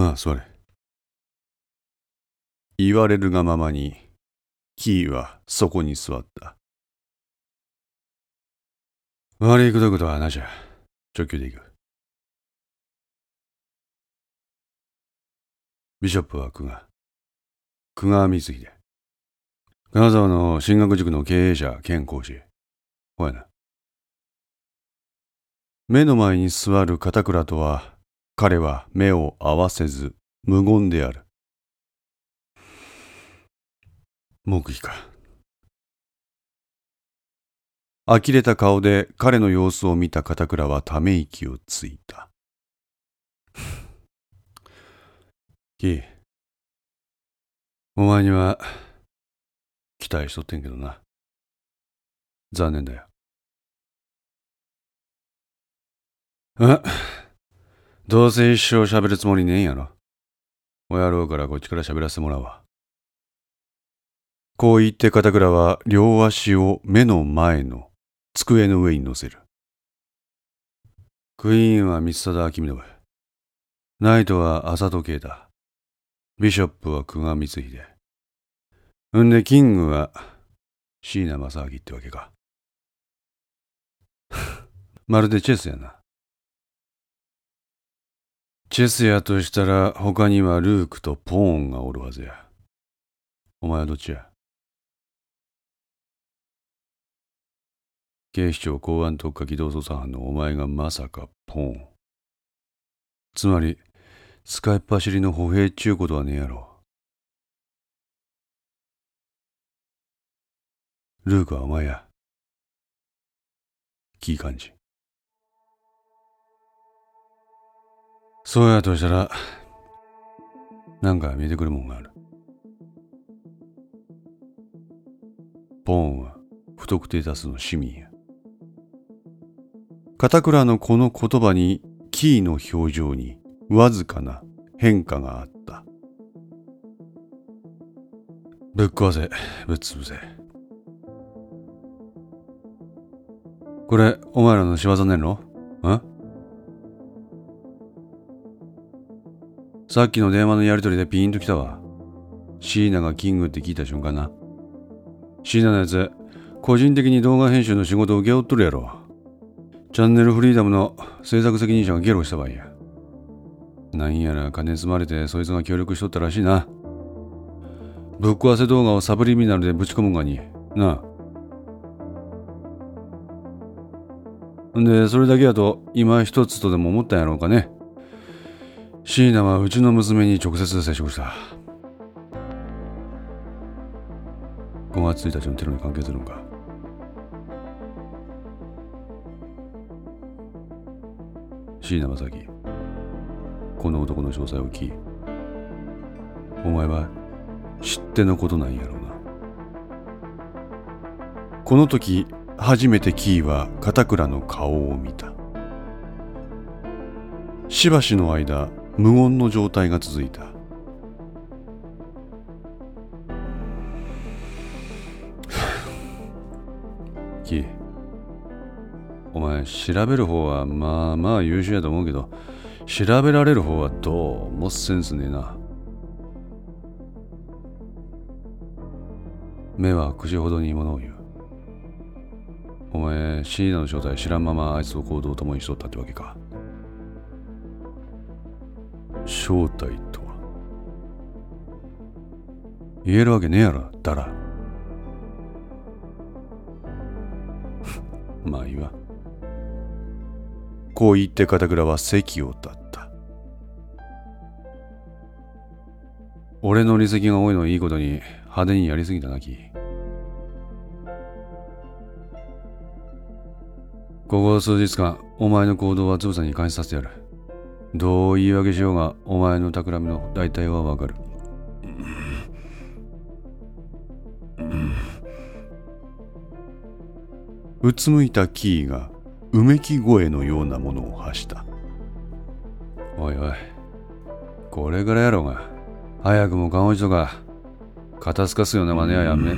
ああ、座れ。言われるがままに、キーはそこに座った。悪いくどくとはなじゃ。直球で行く。ビショップは久我。久我光秀。金沢の進学塾の経営者兼講師。ほやな。目の前に座る片倉とは、彼は目を合わせず無言である。黙秘か。呆れた顔で彼の様子を見た片倉はため息をついた。キー、お前には期待しとってんけどな。残念だよ。あどうせ一生喋るつもりねえんやろ。おやろうからこっちから喋らせてもらうわ。こう言って片倉は両足を目の前の机の上に乗せる。クイーンは三貞明信。ナイトは浅戸慶だ。ビショップは久我光秀。んで、キングは椎名正明ってわけか。まるでチェスやな。チェスやとしたら他にはルークとポーンがおるはずや。お前はどっちや？警視庁公安特化機動捜査班のお前がまさかポーン。つまり、使いっ走りの歩兵っちゅうことはねえやろ。ルークはお前や。いい感じ。そうやとしたら、なんか見えてくるもんがある。ポーンは不特定多数の市民や。片倉のこの言葉に、キーの表情にわずかな変化があった。ぶっ壊せ、ぶっ潰せ。これ、お前らの仕業ねんのん？さっきの電話のやりとりでピンときたわ。椎名がキングって聞いた瞬間な。椎名のやつ、個人的に動画編集の仕事を請け負っとるやろ。チャンネルフリーダムの制作責任者がゲロした場合や。なんやら金積まれてそいつが協力しとったらしいな。ぶっ壊せ動画をサブリミナルでぶち込むがに。なあ。んで、それだけやと今一つとでも思ったんやろうかね。椎名はうちの娘に直接接触した。5月1日のテロに関係するのか。椎名正樹、この男の詳細を聞き、お前は知ってのことなんやろうな。この時、初めてキーは片倉の顔を見た。しばしの間、無言の状態が続いた。キお前調べる方はまあまあ優秀やと思うけど調べられる方はどうもセンスねえな。目は口ほどにものを言う。お前シーナの正体知らんままあいつと行動を共にしとったってわけか。正体とは？言えるわけねえやろだら。まあいいわ。こう言って片倉は席を立った。俺の利息が多いのいいことに派手にやりすぎたなきここ数日間お前の行動はつぶさに監視させてやる。どう言い訳しようがお前の企みの大体はわかる。うつむいたキーがうめき声のようなものを発した。おいおい、これからやろうが、早くも看護師とか、肩すかすような真似はやめ。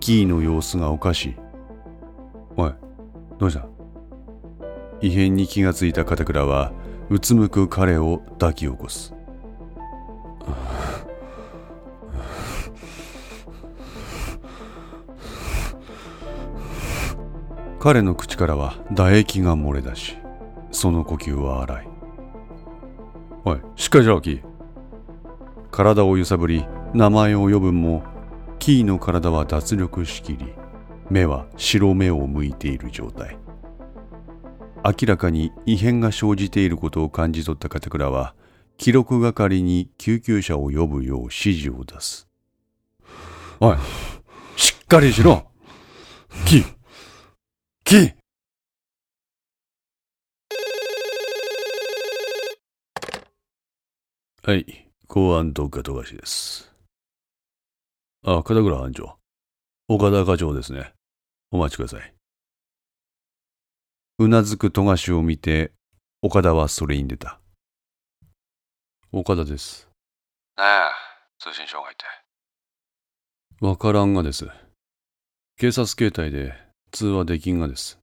キーの様子がおかしい。おい、どうした？異変に気がついた片倉はうつむく彼を抱き起こす。彼の口からは唾液が漏れ出しその呼吸は荒い。おいしっかりしろキ。ー体を揺さぶり名前を呼ぶもキーの体は脱力しきり。目は白目を向いている状態。明らかに異変が生じていることを感じ取った片倉は記録係に救急車を呼ぶよう指示を出す。おいしっかりしろ。キーキーはい公安特化富樫です。あ片倉班長。岡田課長ですねお待ちください。うなずく富樫を見て岡田はそれに出た。岡田です。ねえ通信障害って。わからんがです。警察携帯で通話できんがです。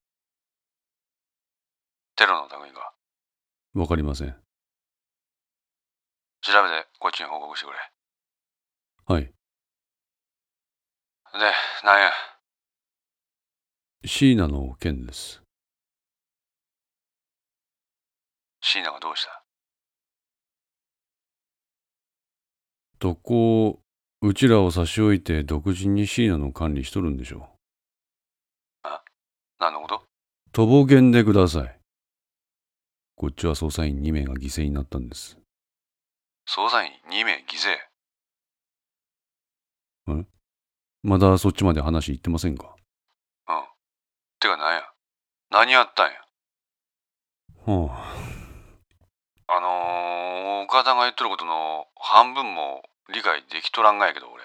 テロの類が。わかりません。調べてこっちに報告してくれ。はい。でなんや椎名の件です。椎名がどうした？どこをうちらを差し置いて独自に椎名の管理しとるんでしょ何のこと？うとぼけんでください。こっちは捜査員2名が犠牲になったんです。捜査員2名犠牲？まだそっちまで話言ってませんか？うんてかなんや何やったんや。はああのー、岡田が言っとることの半分も理解できとらんがやけど俺。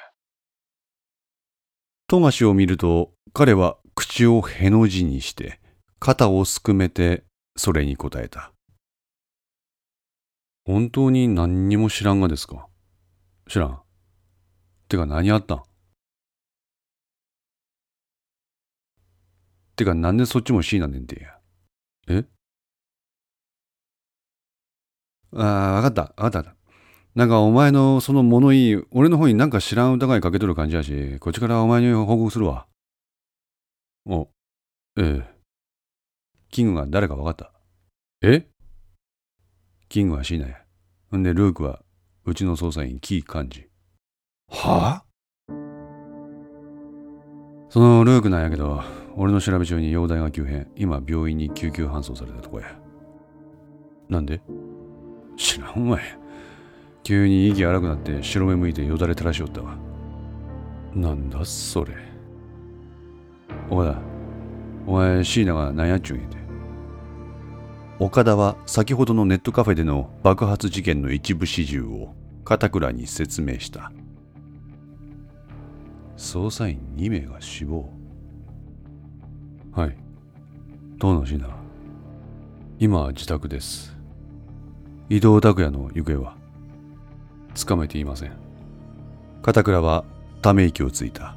富樫を見ると彼は口をへの字にして肩をすくめてそれに答えた。本当に何にも知らんがですか？知らん。てか何あったん？てかなんでそっちも C なんねんてや？え？ああわかった。わかった。なんかお前のその物言い俺の方になんか知らん疑いかけとる感じやしこっちからお前に報告するわ。おええ。キングが誰か分かった？え？キングは C なんや。んでルークはうちの捜査員キー幹事はあ？そのルークなんやけど俺の調べ中に容体が急変。今病院に救急搬送されたとこや。なんで？知らんわい。急に息荒くなって白目向いてよだれ垂らしよったわ。なんだそれ。岡田お前椎名が何やっちゅうんやて岡田は先ほどのネットカフェでの爆発事件の一部始終を片倉に説明した。捜査員2名が死亡はい。当の椎名今自宅です。伊藤拓也の行方は？つかめていません。片倉はため息をついた。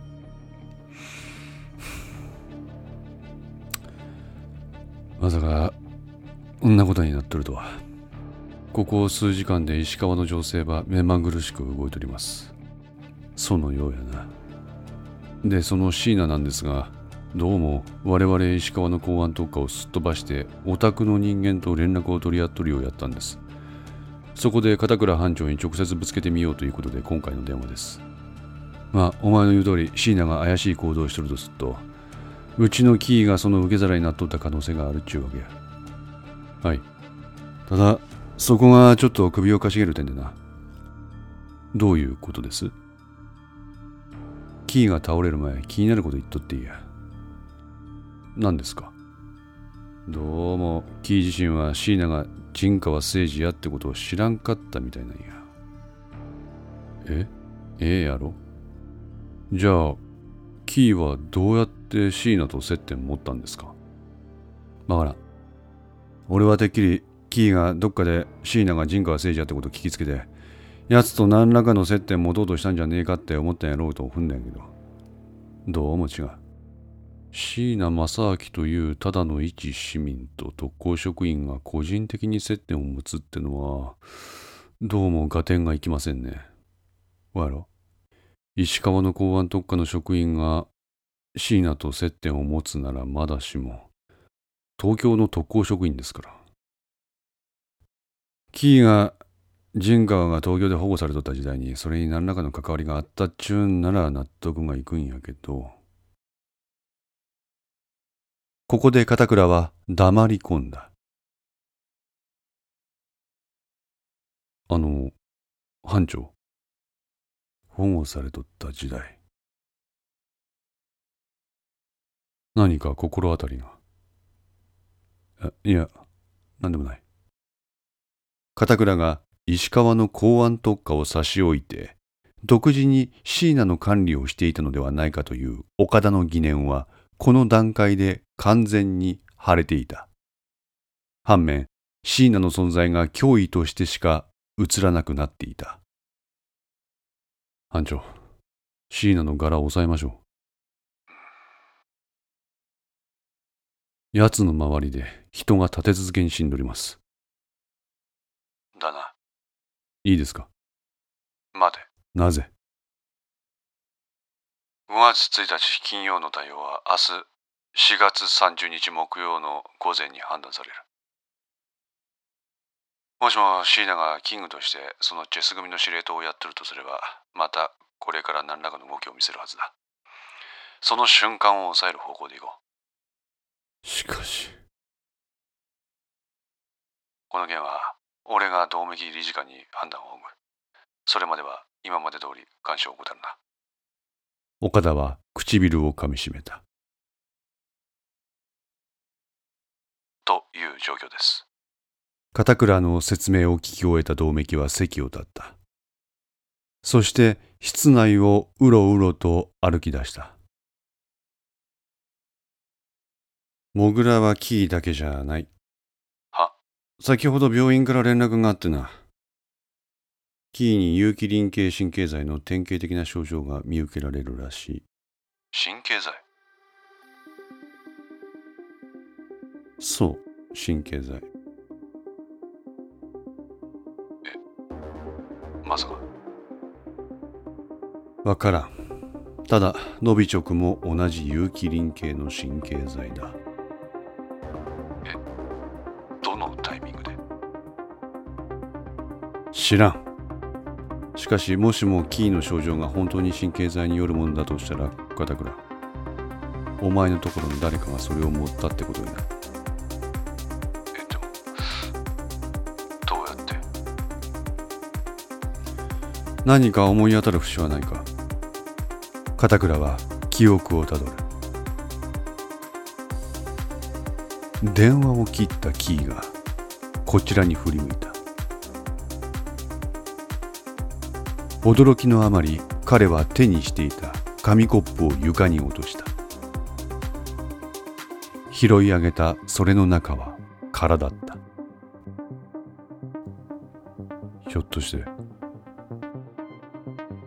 まさかこんなことになっとるとは。ここ数時間で石川の情勢は目まぐるしく動いております。そのようやな。でその椎名なんですがどうも。我々石川の公安特化をすっ飛ばしてオタクの人間と連絡を取り合っとるようやったんです。そこで片倉班長に直接ぶつけてみようということで今回の電話です。まあお前の言う通り椎名が怪しい行動をしとるとするとうちのキーがその受け皿になっとった可能性があるっちゅうわけや。はい。ただそこがちょっと首をかしげる点でな。どういうことです？キーが倒れる前気になること言っとっていいや。何ですか？どうもキー自身は椎名が陣川誠二やってことを知らんかったみたいなんや。え？ええやろ？じゃあキーはどうやって椎名と接点持ったんですか？わからん。俺はてっきりキーがどっかで椎名が陣川誠二やってことを聞きつけて奴と何らかの接点持とうとしたんじゃねえかって思ったんやろうと踏んだんやけど。どうも違う。椎名正明というただの一市民と特攻職員が個人的に接点を持つってのは、どうも合点がいきませんね。わろ石川の公安特化の職員が椎名と接点を持つならまだしも、東京の特攻職員ですから。キーが陣川が東京で保護されとった時代にそれに何らかの関わりがあったっちゅうんなら納得がいくんやけど、ここで片倉は黙り込んだ。あの、班長。保護されとった時代。何か心当たりが？いや、何でもない。片倉が石川の公安特化を差し置いて、独自に椎名の管理をしていたのではないかという岡田の疑念は、この段階で完全に晴れていた。反面、椎名の存在が脅威としてしか映らなくなっていた。班長、椎名の柄を抑えましょう。奴の周りで人が立て続けに死んでおります。だな。いいですか？待て。なぜ？5月1日金曜の対応は明日4月30日木曜の午前に判断される。もしも椎名がキングとしてそのチェス組の司令塔をやってるとすれば、またこれから何らかの動きを見せるはずだ。その瞬間を抑える方向でいこう。しかし。この件は俺が同盟理事官に判断を仰ぐ。それまでは今まで通り干渉を怠るな。岡田は唇をかみしめた。という状況です。片倉の説明を聞き終えた同盟は席を立った。そして室内をうろうろと歩き出した。モグラはキーだけじゃない。は先ほど病院から連絡があってな。キーに有機リン系神経剤の典型的な症状が見受けられるらしい。神経剤そう、神経剤。え、まさか。わからん。ただ、ノビチョクも同じ有機リン系の神経剤だ。え、どのタイミングで？知らん。しかしもしもキーの症状が本当に神経剤によるものだとしたら片倉。お前のところの誰かがそれを持ったってことになる。えでもどうやって？何か思い当たる節はないか。片倉は記憶をたどる。電話を切ったキーがこちらに振り向いた驚きのあまり彼は手にしていた紙コップを床に落とした。拾い上げたそれの中は空だった。ひょっとして。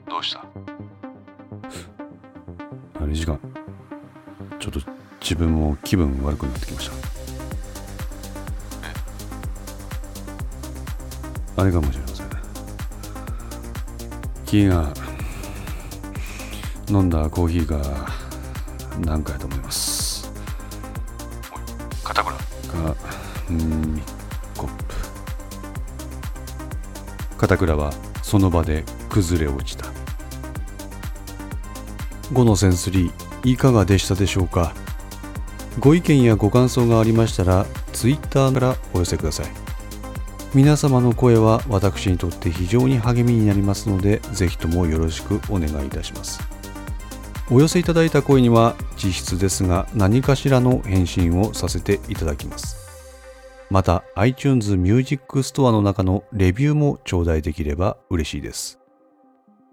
どうした？あれ時間。ちょっと自分も気分悪くなってきました。あれかもしれないキーが飲んだコーヒーが何回と思います。片倉。がうんコップ片倉はその場で崩れ落ちた。5のセンスリーいかがでしたでしょうか？ご意見やご感想がありましたら Twitter からお寄せください。皆様の声は私にとって非常に励みになりますので、ぜひともよろしくお願いいたします。お寄せいただいた声には実質ですが何かしらの返信をさせていただきます。また iTunes Music Store の中のレビューも頂戴できれば嬉しいです。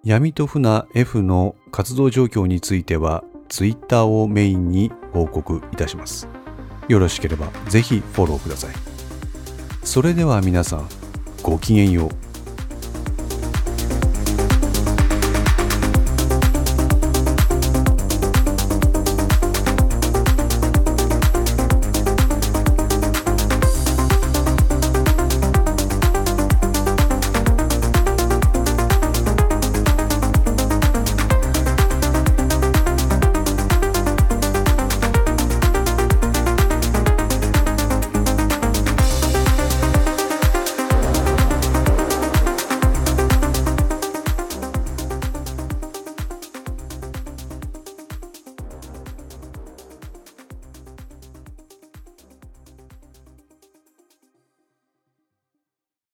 闇と船 F の活動状況については Twitter をメインに報告いたします。よろしければぜひフォローください。それでは皆さんごきげんよう。